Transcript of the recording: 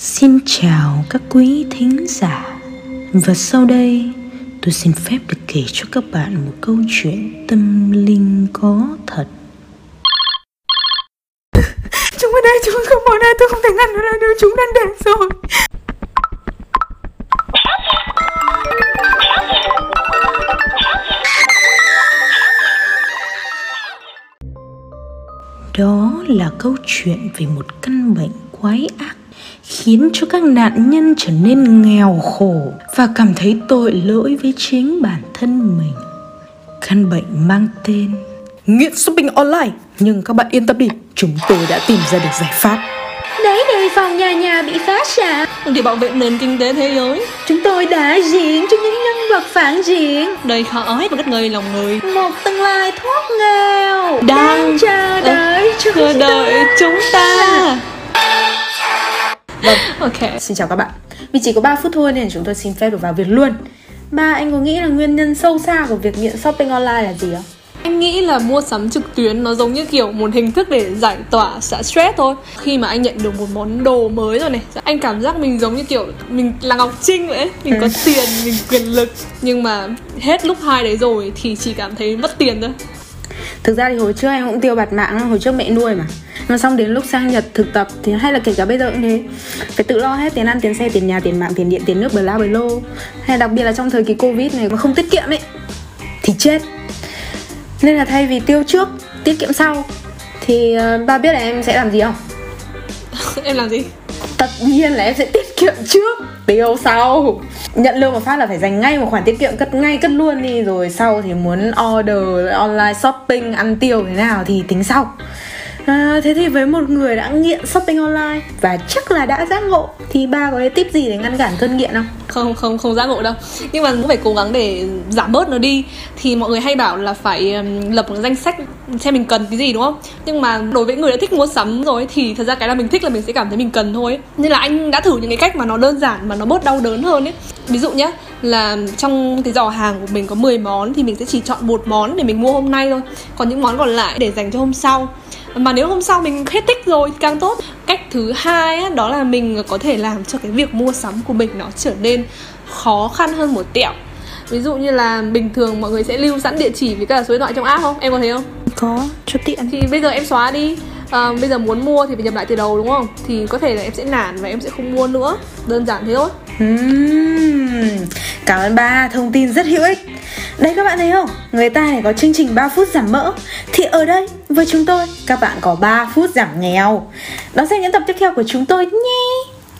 Xin chào các quý thính giả. Và sau đây tôi xin phép được kể cho các bạn một câu chuyện tâm linh có thật. Chúng ở đây, chúng không ở đây, tôi không thể ngăn nó được, chúng đang đến rồi. Đó là câu chuyện về một căn bệnh quái ác khiến cho các nạn nhân trở nên nghèo khổ và cảm thấy tội lỗi với chính bản thân mình. Căn bệnh mang tên nghiện shopping online. Nhưng các bạn yên tâm đi, chúng tôi đã tìm ra được giải pháp. Đấy đề phòng nhà nhà bị phá sản. Để bảo vệ nền kinh tế thế giới. Chúng tôi đã diễn cho những nhân vật phản diện. Đầy khói và đất ngây lòng người. Một tương lai thoát nghèo. Đang- chờ đợi chúng chờ đợi ta chúng ta Vâng, ok. Xin chào các bạn. Vì chỉ có 3 phút thôi nên chúng tôi xin phép được vào việc luôn. Ba, anh có nghĩ là nguyên nhân sâu xa của việc nghiện shopping online là gì không? anh nghĩ là mua sắm trực tuyến nó giống như kiểu một hình thức để giải tỏa xả stress thôi. Khi mà anh nhận được một món đồ mới rồi này anh cảm giác mình giống như kiểu mình là ngọc trinh vậy ấy. mình có tiền mình quyền lực. Nhưng mà hết lúc hai đấy rồi thì chỉ cảm thấy mất tiền thôi. Thực ra thì hồi trước anh cũng tiêu bạt mạng hồi trước mẹ nuôi mà Mà xong đến lúc sang Nhật thực tập thì hay là kể cả bây giờ cũng thế. Phải tự lo hết tiền ăn, tiền xe, tiền nhà, tiền mạng, tiền điện, tiền nước, bờ la bờ lô Hay đặc biệt là trong thời kỳ Covid này mà không tiết kiệm ấy Thì chết. Nên là thay vì tiêu trước, tiết kiệm sau Thì uh, ba biết là em sẽ làm gì không? em làm gì? Tất nhiên là em sẽ tiết kiệm trước Tiêu sau. Nhận lương một phát là phải dành ngay một khoản tiết kiệm Cất ngay cất luôn đi. Rồi sau thì muốn order online shopping Ăn tiêu thế nào thì tính sau à, Thế thì với một người đã nghiện shopping online Và chắc là đã giác ngộ Thì ba có cái tip gì để ngăn cản cơn nghiện không? không không không giác ngộ đâu. Nhưng mà cũng phải cố gắng để giảm bớt nó đi. Thì mọi người hay bảo là phải lập một danh sách xem mình cần cái gì đúng không? Nhưng mà đối với người đã thích mua sắm rồi thì thật ra cái là mình thích là mình sẽ cảm thấy mình cần thôi nên là anh đã thử những cái cách mà nó đơn giản mà nó bớt đau đớn hơn ấy. Ví dụ nhé là trong cái giỏ hàng của mình có 10 món thì mình sẽ chỉ chọn một món để mình mua hôm nay thôi. Còn những món còn lại để dành cho hôm sau. Mà nếu hôm sau mình hết thích rồi thì càng tốt. Cách thứ hai á, đó là mình có thể làm cho cái việc mua sắm của mình nó trở nên khó khăn hơn một tẹo. Ví dụ như là bình thường mọi người sẽ lưu sẵn địa chỉ với cả số điện thoại trong app không? Em có thấy không? Có, cho tiện. Thì bây giờ em xóa đi. À, bây giờ muốn mua thì phải nhập lại từ đầu đúng không? Thì có thể là em sẽ nản và em sẽ không mua nữa. Đơn giản thế thôi Uhm, cảm ơn ba, thông tin rất hữu ích. Đây các bạn thấy không, người ta này có chương trình 3 phút giảm mỡ. Thì ở đây, với chúng tôi, các bạn có 3 phút giảm nghèo. Đón xem những tập tiếp theo của chúng tôi nhé.